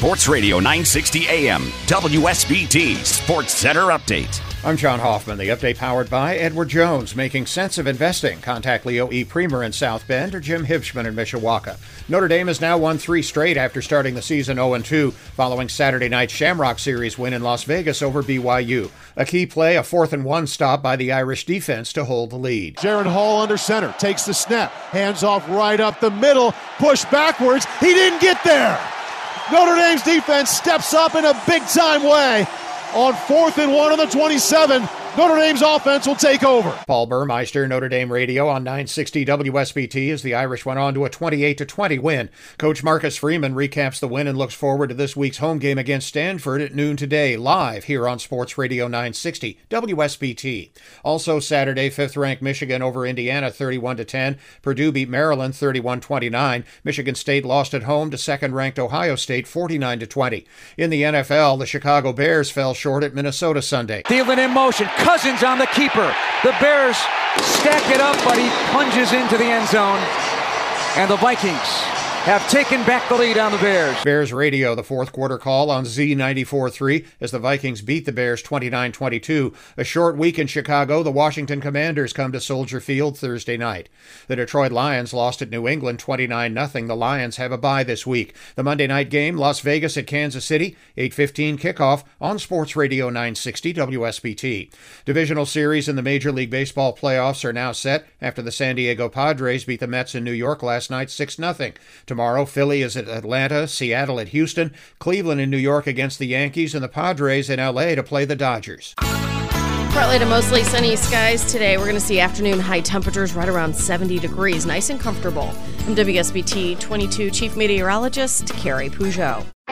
Sports Radio 960 AM, WSBT Sports Center Update. I'm John Hoffman. The update powered by Edward Jones, making sense of investing. Contact Leo E. Premer in South Bend or Jim Hibschman in Mishawaka. Notre Dame has now won three straight after starting the season 0 2, following Saturday night's Shamrock Series win in Las Vegas over BYU. A key play, a fourth and one stop by the Irish defense to hold the lead. Jaren Hall under center, takes the snap, hands off right up the middle, push backwards. He didn't get there. Notre Dame's defense steps up in a big time way on fourth and one on the 27. Notre Dame's offense will take over. Paul Burmeister, Notre Dame Radio on 960 WSBT as the Irish went on to a 28 20 win. Coach Marcus Freeman recaps the win and looks forward to this week's home game against Stanford at noon today, live here on Sports Radio 960 WSBT. Also Saturday, fifth ranked Michigan over Indiana 31 10. Purdue beat Maryland 31 29. Michigan State lost at home to second ranked Ohio State 49 20. In the NFL, the Chicago Bears fell short at Minnesota Sunday. Thielen in motion. Cousins on the keeper. The Bears stack it up, but he plunges into the end zone. And the Vikings have taken back the lead on the Bears. Bears radio, the fourth quarter call on Z94.3 as the Vikings beat the Bears 29 22. A short week in Chicago, the Washington Commanders come to Soldier Field Thursday night. The Detroit Lions lost at New England 29 0. The Lions have a bye this week. The Monday night game, Las Vegas at Kansas City, 8.15 kickoff on Sports Radio 960 WSBT. Divisional series in the Major League Baseball playoffs are now set after the San Diego Padres beat the Mets in New York last night 6 0. Tomorrow, Philly is at Atlanta, Seattle at Houston, Cleveland in New York against the Yankees, and the Padres in LA to play the Dodgers. Partly to mostly sunny skies today. We're going to see afternoon high temperatures right around 70 degrees, nice and comfortable. I'm WSBT 22 Chief Meteorologist Carrie Peugeot.